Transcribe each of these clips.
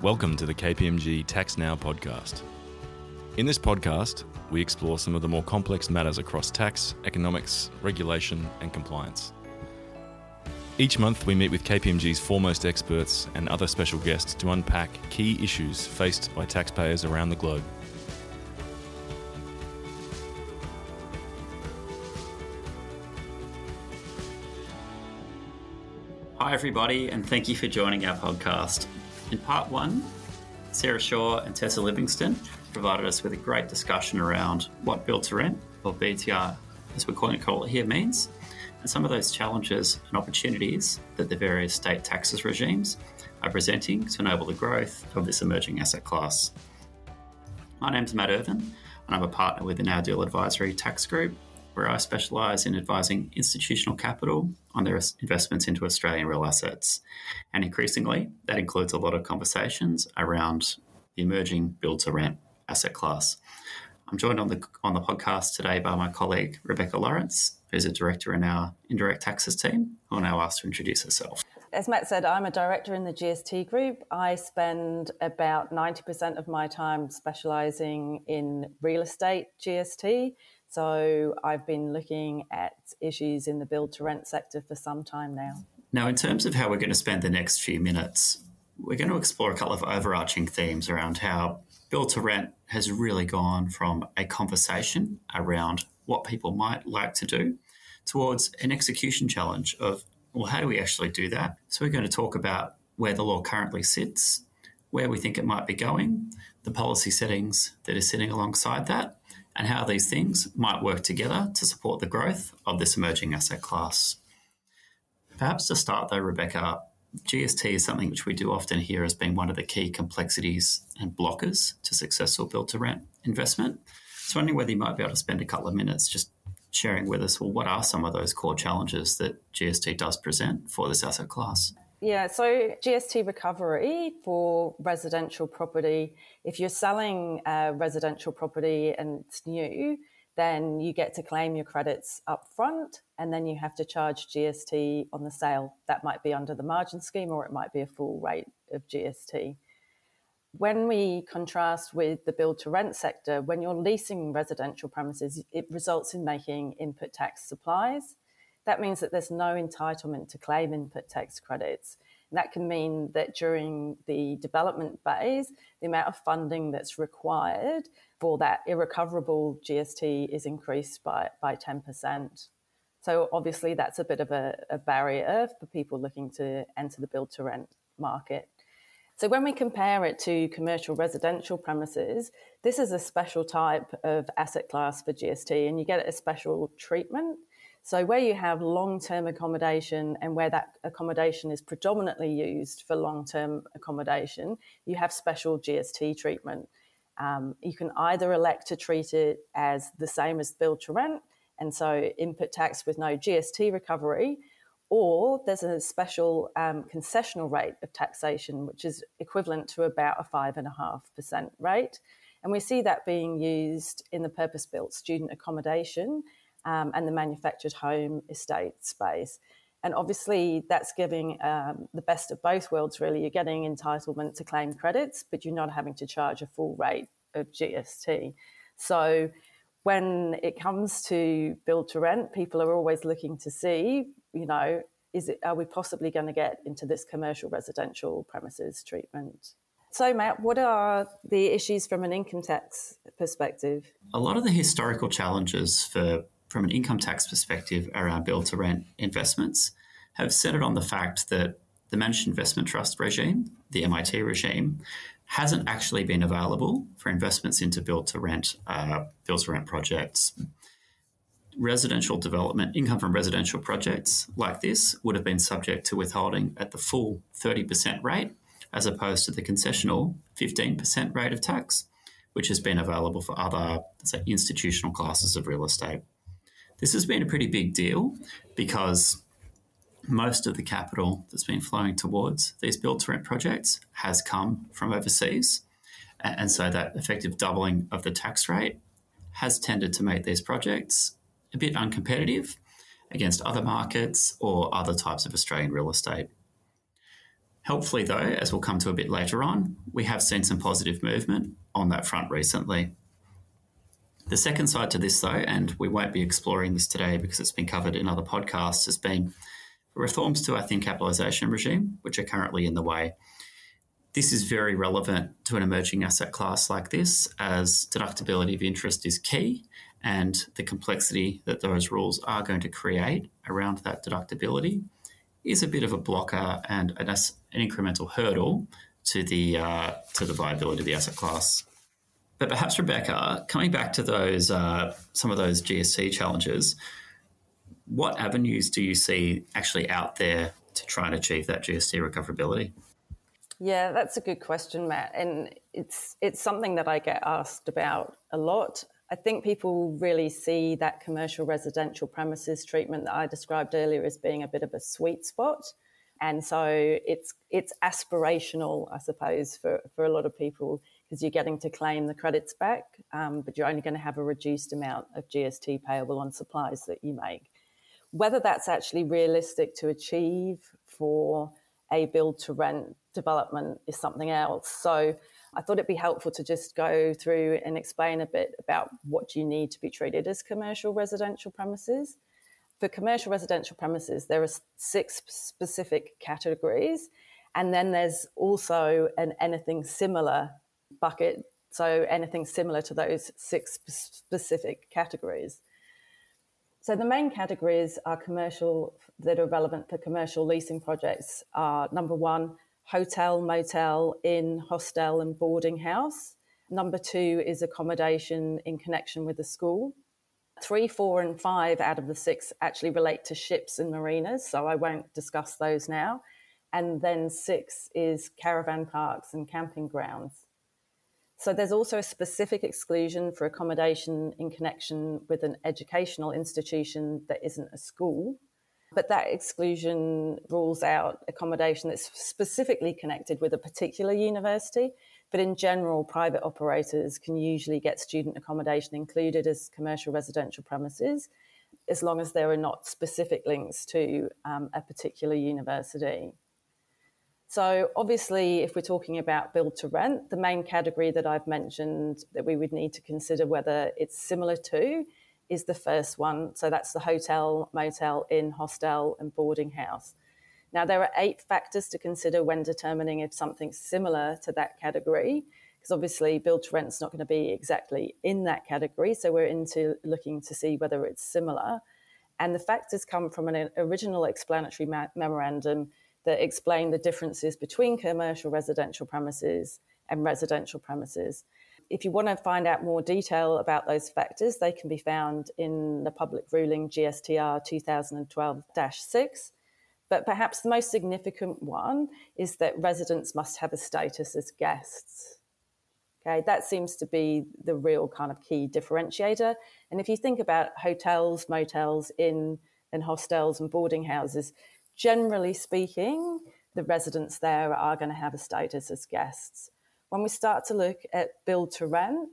Welcome to the KPMG Tax Now podcast. In this podcast, we explore some of the more complex matters across tax, economics, regulation, and compliance. Each month, we meet with KPMG's foremost experts and other special guests to unpack key issues faced by taxpayers around the globe. Hi, everybody, and thank you for joining our podcast. In part one, Sarah Shaw and Tessa Livingston provided us with a great discussion around what build to rent, or BTR as we're calling it here, means, and some of those challenges and opportunities that the various state taxes regimes are presenting to enable the growth of this emerging asset class. My name's Matt Ervin, and I'm a partner within our Deal Advisory Tax Group, where I specialise in advising institutional capital on their investments into Australian real assets. And increasingly, that includes a lot of conversations around the emerging build to rent asset class. I'm joined on the on the podcast today by my colleague Rebecca Lawrence, who's a director in our indirect taxes team, who I'll now ask to introduce herself. As Matt said, I'm a director in the GST group. I spend about 90% of my time specialising in real estate GST, so I've been looking at issues in the build to rent sector for some time now. Now, in terms of how we're going to spend the next few minutes, we're going to explore a couple of overarching themes around how build to rent has really gone from a conversation around what people might like to do towards an execution challenge of, well, how do we actually do that? So, we're going to talk about where the law currently sits, where we think it might be going, the policy settings that are sitting alongside that, and how these things might work together to support the growth of this emerging asset class. Perhaps to start though, Rebecca, GST is something which we do often hear as being one of the key complexities and blockers to successful build to rent investment. So, wondering whether you might be able to spend a couple of minutes just sharing with us, well, what are some of those core challenges that GST does present for this asset class? Yeah, so GST recovery for residential property, if you're selling a residential property and it's new, then you get to claim your credits up front and then you have to charge GST on the sale. That might be under the margin scheme or it might be a full rate of GST. When we contrast with the build to rent sector, when you're leasing residential premises, it results in making input tax supplies that means that there's no entitlement to claim input tax credits. And that can mean that during the development phase, the amount of funding that's required for that irrecoverable GST is increased by, by 10%. So obviously that's a bit of a, a barrier for people looking to enter the build to rent market. So when we compare it to commercial residential premises, this is a special type of asset class for GST and you get a special treatment so, where you have long term accommodation and where that accommodation is predominantly used for long term accommodation, you have special GST treatment. Um, you can either elect to treat it as the same as build to rent, and so input tax with no GST recovery, or there's a special um, concessional rate of taxation, which is equivalent to about a 5.5% rate. And we see that being used in the purpose built student accommodation um, and the manufactured home estate space. And obviously, that's giving um, the best of both worlds, really. You're getting entitlement to claim credits, but you're not having to charge a full rate of GST. So, when it comes to build to rent, people are always looking to see, you know, is it, are we possibly going to get into this commercial residential premises treatment? So, Matt, what are the issues from an income tax perspective? A lot of the historical challenges for from an income tax perspective around build to rent investments have centered on the fact that the managed investment trust regime, the MIT regime, hasn't actually been available for investments into build to rent uh, build to rent projects. Residential development income from residential projects like this would have been subject to withholding at the full 30% rate as opposed to the concessional 15% rate of tax, which has been available for other say, institutional classes of real estate. This has been a pretty big deal because most of the capital that's been flowing towards these build to rent projects has come from overseas. And so that effective doubling of the tax rate has tended to make these projects a bit uncompetitive against other markets or other types of Australian real estate. Helpfully, though, as we'll come to a bit later on, we have seen some positive movement on that front recently. The second side to this, though, and we won't be exploring this today because it's been covered in other podcasts, has been reforms to our thin capitalisation regime, which are currently in the way. This is very relevant to an emerging asset class like this, as deductibility of interest is key, and the complexity that those rules are going to create around that deductibility is a bit of a blocker and an, an incremental hurdle to the uh, to the viability of the asset class. But perhaps Rebecca, coming back to those uh, some of those GST challenges, what avenues do you see actually out there to try and achieve that GST recoverability? Yeah, that's a good question, Matt, and it's it's something that I get asked about a lot. I think people really see that commercial residential premises treatment that I described earlier as being a bit of a sweet spot. And so it's it's aspirational, I suppose, for, for a lot of people because you're getting to claim the credits back, um, but you're only going to have a reduced amount of GST payable on supplies that you make. Whether that's actually realistic to achieve for a build to rent development is something else. So I thought it'd be helpful to just go through and explain a bit about what you need to be treated as commercial residential premises. For commercial residential premises, there are six specific categories, and then there's also an anything similar bucket. So anything similar to those six specific categories. So the main categories are commercial that are relevant for commercial leasing projects are number one, hotel, motel, inn, hostel, and boarding house. Number two is accommodation in connection with the school. Three, four, and five out of the six actually relate to ships and marinas, so I won't discuss those now. And then six is caravan parks and camping grounds. So there's also a specific exclusion for accommodation in connection with an educational institution that isn't a school. But that exclusion rules out accommodation that's specifically connected with a particular university. But in general, private operators can usually get student accommodation included as commercial residential premises, as long as there are not specific links to um, a particular university. So, obviously, if we're talking about build to rent, the main category that I've mentioned that we would need to consider whether it's similar to is the first one. So, that's the hotel, motel, inn, hostel, and boarding house. Now, there are eight factors to consider when determining if something's similar to that category, because obviously, build to rent is not going to be exactly in that category. So, we're into looking to see whether it's similar. And the factors come from an original explanatory ma- memorandum that explain the differences between commercial residential premises and residential premises. If you want to find out more detail about those factors, they can be found in the public ruling GSTR 2012 6. But perhaps the most significant one is that residents must have a status as guests. Okay, that seems to be the real kind of key differentiator. And if you think about hotels, motels, inn and hostels and boarding houses, generally speaking, the residents there are going to have a status as guests. When we start to look at build to rent,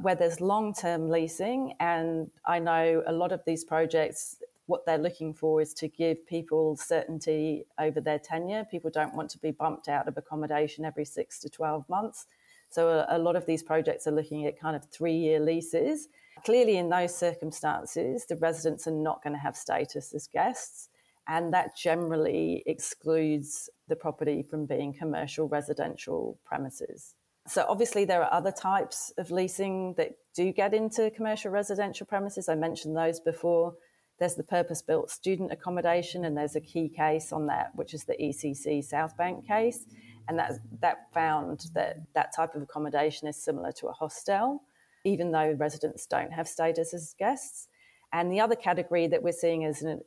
where there's long term leasing, and I know a lot of these projects, what they're looking for is to give people certainty over their tenure. People don't want to be bumped out of accommodation every six to 12 months. So a, a lot of these projects are looking at kind of three year leases. Clearly, in those circumstances, the residents are not going to have status as guests and that generally excludes the property from being commercial residential premises. So, obviously, there are other types of leasing that do get into commercial residential premises. I mentioned those before. There's the purpose built student accommodation, and there's a key case on that, which is the ECC South Bank case. And that, that found that that type of accommodation is similar to a hostel, even though residents don't have status as guests. And the other category that we're seeing as an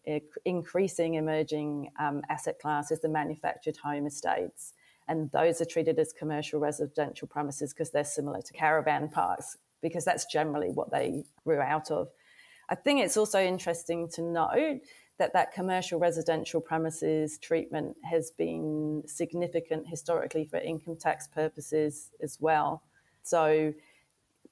increasing emerging um, asset class is the manufactured home estates. And those are treated as commercial residential premises because they're similar to caravan parks, because that's generally what they grew out of. I think it's also interesting to note that that commercial residential premises treatment has been significant historically for income tax purposes as well. So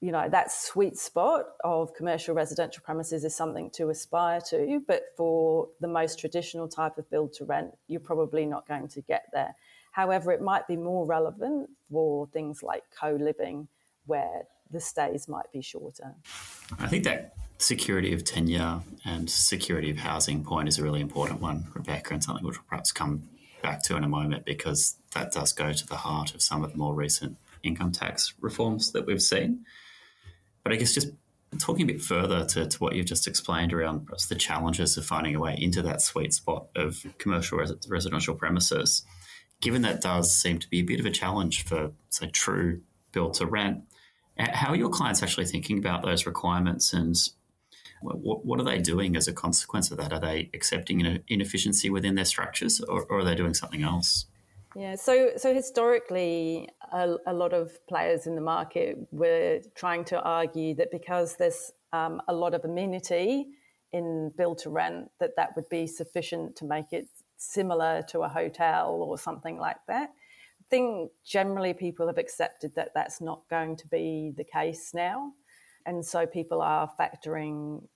you know that sweet spot of commercial residential premises is something to aspire to but for the most traditional type of build to rent you're probably not going to get there However, it might be more relevant for things like co living, where the stays might be shorter. I think that security of tenure and security of housing point is a really important one, Rebecca, and something which we'll perhaps come back to in a moment because that does go to the heart of some of the more recent income tax reforms that we've seen. But I guess just talking a bit further to, to what you've just explained around the challenges of finding a way into that sweet spot of commercial res- residential premises, given that does seem to be a bit of a challenge for, say, true build to rent, how are your clients actually thinking about those requirements and what, are they doing as a consequence of that? Are they accepting inefficiency within their structures or, or are they doing something else? Yeah, so so historically, a, a, lot of players in the market were trying to argue that because there's um, a lot of amenity in build to rent, that that would be sufficient to make it similar to a hotel or something like that. I think generally people have accepted that that's not going to be the case now. And so people are factoring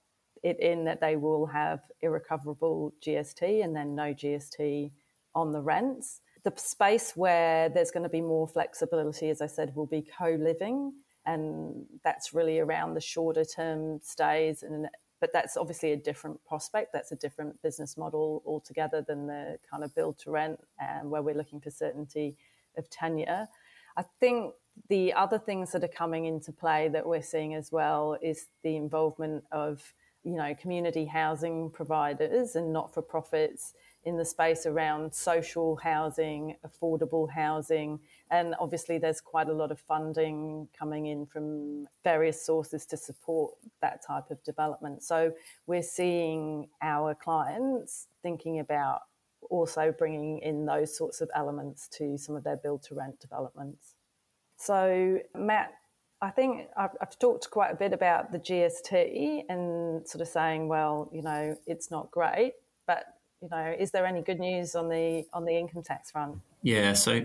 it in that they will have irrecoverable GST and then no GST on the rents. The space where there's going to be more flexibility, as I said, will be co living. And that's really around the shorter term stays and but that's obviously a different prospect. That's a different business model altogether than the kind of build to rent, and where we're looking for certainty of tenure. I think the other things that are coming into play that we're seeing as well is the involvement of you know community housing providers and not for profits in the space around social housing, affordable housing, and obviously there's quite a lot of funding coming in from various sources to support that type of development. So we're seeing our clients thinking about also bringing in those sorts of elements to some of their build to rent developments. So, Matt, I think I've, I've, talked quite a bit about the GST and sort of saying, well, you know, it's not great, but you know, is there any good news on the on the income tax front? Yeah, so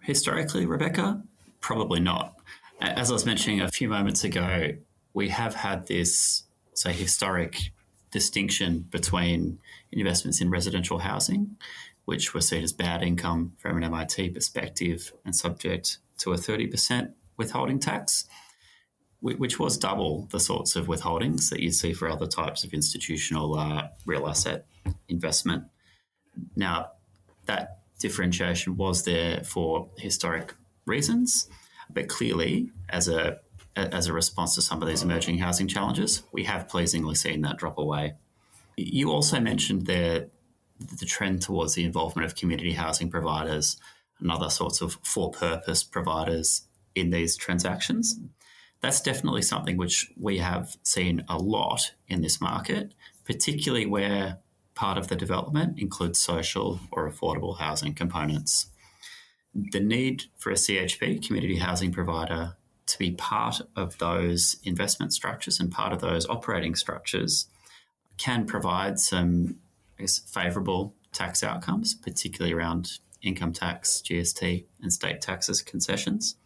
historically, Rebecca, probably not. As I was mentioning a few moments ago, we have had this say historic distinction between investments in residential housing, which were seen as bad income from an MIT perspective and subject to a 30% withholding tax, which was double the sorts of withholdings that you'd see for other types of institutional uh, real asset investment. Now, that differentiation was there for historic reasons, but clearly, as a as a response to some of these emerging housing challenges, we have pleasingly seen that drop away. You also mentioned there the trend towards the involvement of community housing providers and other sorts of for purpose providers in these transactions. That's definitely something which we have seen a lot in this market, particularly where part of the development includes social or affordable housing components. The need for a CHP, community housing provider, to be part of those investment structures and part of those operating structures can provide some guess, favourable tax outcomes, particularly around income tax, GST, and state taxes concessions.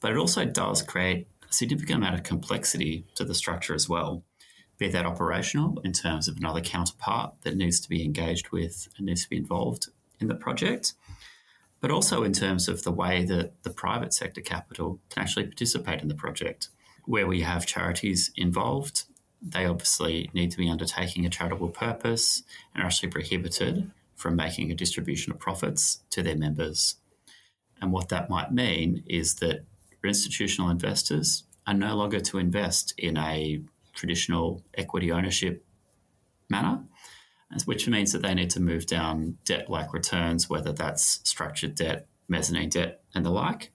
But it also does create a significant amount of complexity to the structure as well, be that operational in terms of another counterpart that needs to be engaged with and needs to be involved in the project, but also in terms of the way that the private sector capital can actually participate in the project. Where we have charities involved, they obviously need to be undertaking a charitable purpose and are actually prohibited from making a distribution of profits to their members. And what that might mean is that institutional investors are no longer to invest in a traditional equity ownership manner, which means that they need to move down debt like returns, whether that's structured debt, mezzanine debt, and the like.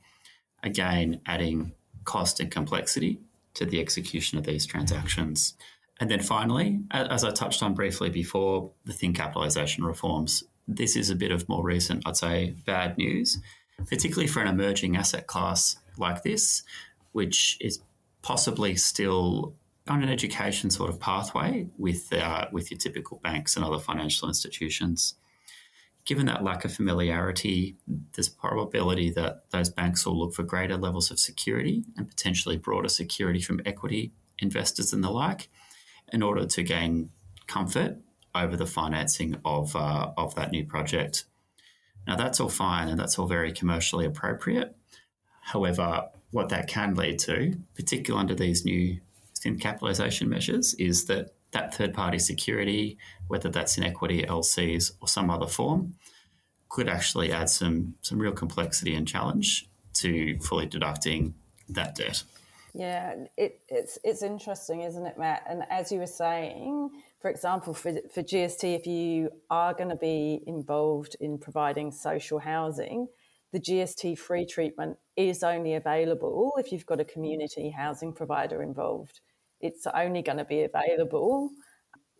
Again, adding cost and complexity to the execution of these transactions. And then finally, as I touched on briefly before, the thin capitalisation reforms. This is a bit of more recent, I'd say, bad news, particularly for an emerging asset class like this, which is possibly still on an education sort of pathway with uh, with your typical banks and other financial institutions. Given that lack of familiarity, there's probability that those banks will look for greater levels of security and potentially broader security from equity investors and the like in order to gain comfort over the financing of, uh, of that new project. Now, that's all fine and that's all very commercially appropriate. However, what that can lead to, particularly under these new thin capitalisation measures, is that that third party security, whether that's in equity, LCs, or some other form, could actually add some, some real complexity and challenge to fully deducting that debt. Yeah, it, it's it's interesting, isn't it, Matt? And as you were saying, for example, for, for GST, if you are going to be involved in providing social housing, the GST free treatment is only available if you've got a community housing provider involved. It's only going to be available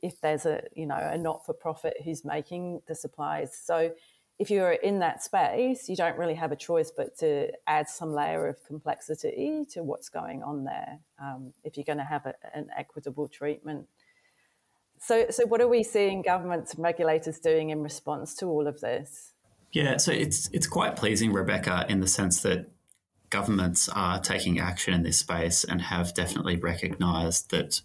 if there's a you know a not for profit who's making the supplies. So if you're in that space, you don't really have a choice but to add some layer of complexity to what's going on there um, if you're going to have a, an equitable treatment. So, so what are we seeing governments and regulators doing in response to all of this? Yeah, so it's it's quite pleasing, Rebecca, in the sense that governments are taking action in this space and have definitely recognised that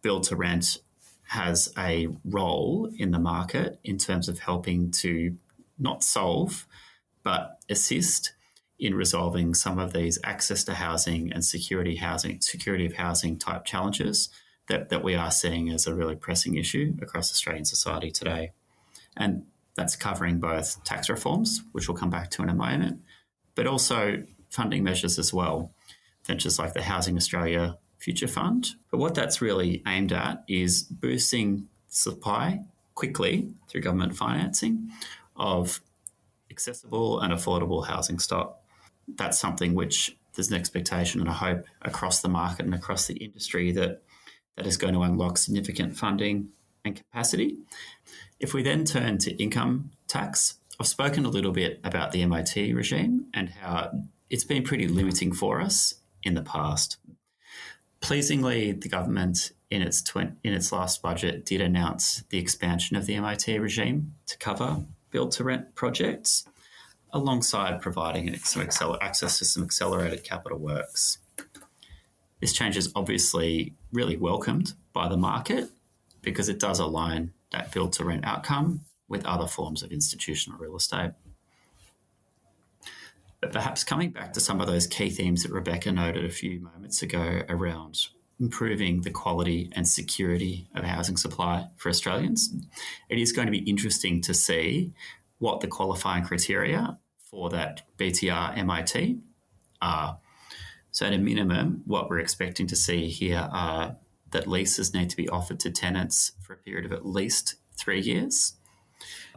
build to rent has a role in the market in terms of helping to not solve, but assist in resolving some of these access to housing and security housing, security of housing type challenges that, that we are seeing as a really pressing issue across Australian society today. And that's covering both tax reforms, which we'll come back to in a moment, but also funding measures as well. Ventures like the Housing Australia Future Fund. But what that's really aimed at is boosting supply quickly through government financing of accessible and affordable housing stock. That's something which there's an expectation and a hope across the market and across the industry that that is going to unlock significant funding and capacity. If we then turn to income tax, I've spoken a little bit about the MIT regime and how it's been pretty limiting for us in the past. Pleasingly, the government in its in its last budget did announce the expansion of the MIT regime to cover build to rent projects, alongside providing some access to some accelerated capital works. This change is obviously really welcomed by the market because it does align that build to rent outcome with other forms of institutional real estate. But perhaps coming back to some of those key themes that Rebecca noted a few moments ago around improving the quality and security of housing supply for Australians. It is going to be interesting to see what the qualifying criteria for that BTR MIT are. So, at a minimum, what we're expecting to see here are that leases need to be offered to tenants for a period of at least three years,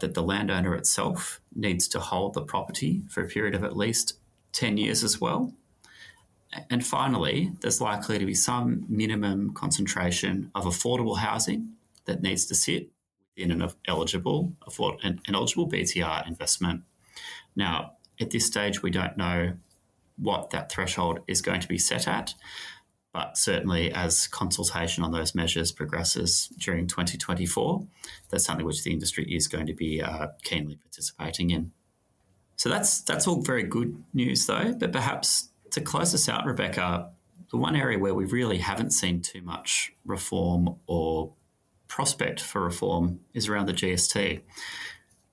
that the landowner itself needs to hold the property for a period of at least 10 years as well, and finally, there's likely to be some minimum concentration of affordable housing that needs to sit within an eligible afford, an, eligible BTR investment. Now, at this stage, we don't know what that threshold is going to be set at, but certainly as consultation on those measures progresses during 2024, that's something which the industry is going to be uh, keenly participating in. So that's that's all very good news, though. But perhaps to close us out, Rebecca, the one area where we really haven't seen too much reform or prospect for reform is around the GST.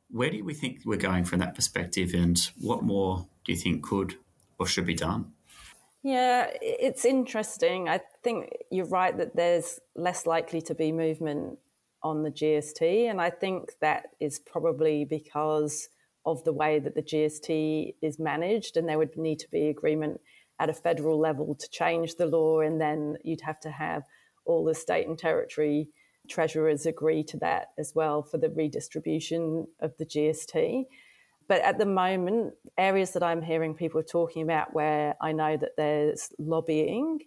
Where do we think we're going from that perspective, and what more do you think could or should be done? Yeah, it's interesting. I think you're right that there's less likely to be movement on the GST, and I think that is probably because of the way that the GST is managed, and there would need to be agreement at a federal level to change the law, and then you'd have to have all the state and territory treasurers agree to that as well for the redistribution of the GST. But at the moment, areas that I'm hearing people talking about where I know that there's lobbying,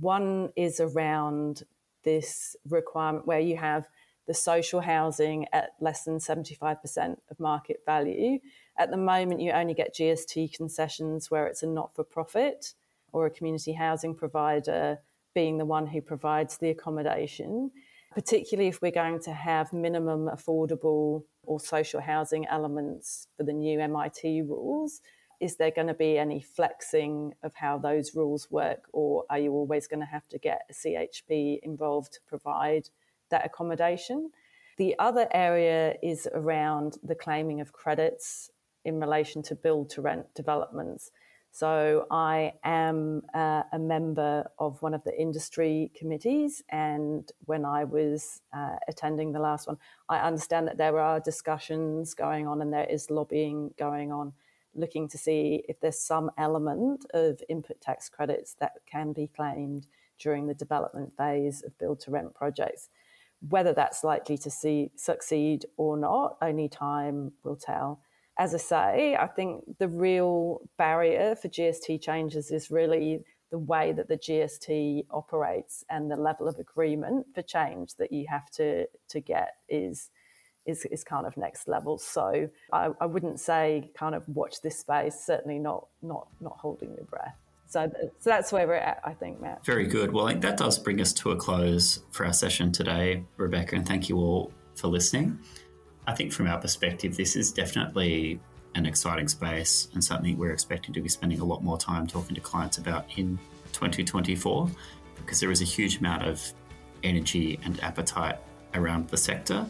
one is around this requirement where you have the social housing at less than 75% of market value. At the moment, you only get GST concessions where it's a not for profit or a community housing provider being the one who provides the accommodation, particularly if we're going to have minimum affordable or social housing elements for the new MIT rules. Is there going to be any flexing of how those rules work, or are you always going to have to get a CHP involved to provide that accommodation. The other area is around the claiming of credits in relation to build to rent developments. So I am uh, a member of one of the industry committees, and when I was uh, attending the last one, I understand that there are discussions going on and there is lobbying going on, looking to see if there's some element of input tax credits that can be claimed during the development phase of build to rent projects. Whether that's likely to see succeed or not, only time will tell as I say, I think the real barrier for GST changes is really the way that the GST operates and the level of agreement for change that you have to to get is is, is kind of next level. So I, I wouldn't say kind of watch this space. Certainly not not not holding your breath. So, so that's where we're at, I think, Matt. Very good. Well, that does bring us to a close for our session today, Rebecca, and thank you all for listening. I think from our perspective, this is definitely an exciting space and something we're expecting to be spending a lot more time talking to clients about in 2024 because there is a huge amount of energy and appetite around the sector.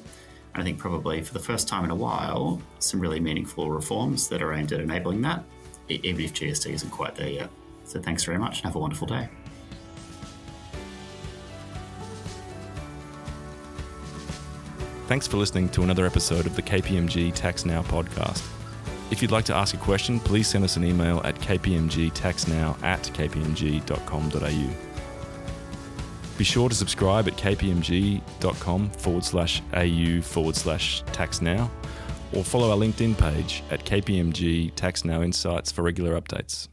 And I think probably for the first time in a while, some really meaningful reforms that are aimed at enabling that, even if GST isn't quite there yet. So thanks very much and have a wonderful day. Thanks for listening to another episode of the KPMG Tax Now podcast. If you'd like to ask a question, please send us an email at kpmgtaxnow at kpmg.com.au. Be sure to subscribe at kpmg.com forward slash au forward slash tax now or follow our LinkedIn page at KPMG Tax Now Insights for regular updates.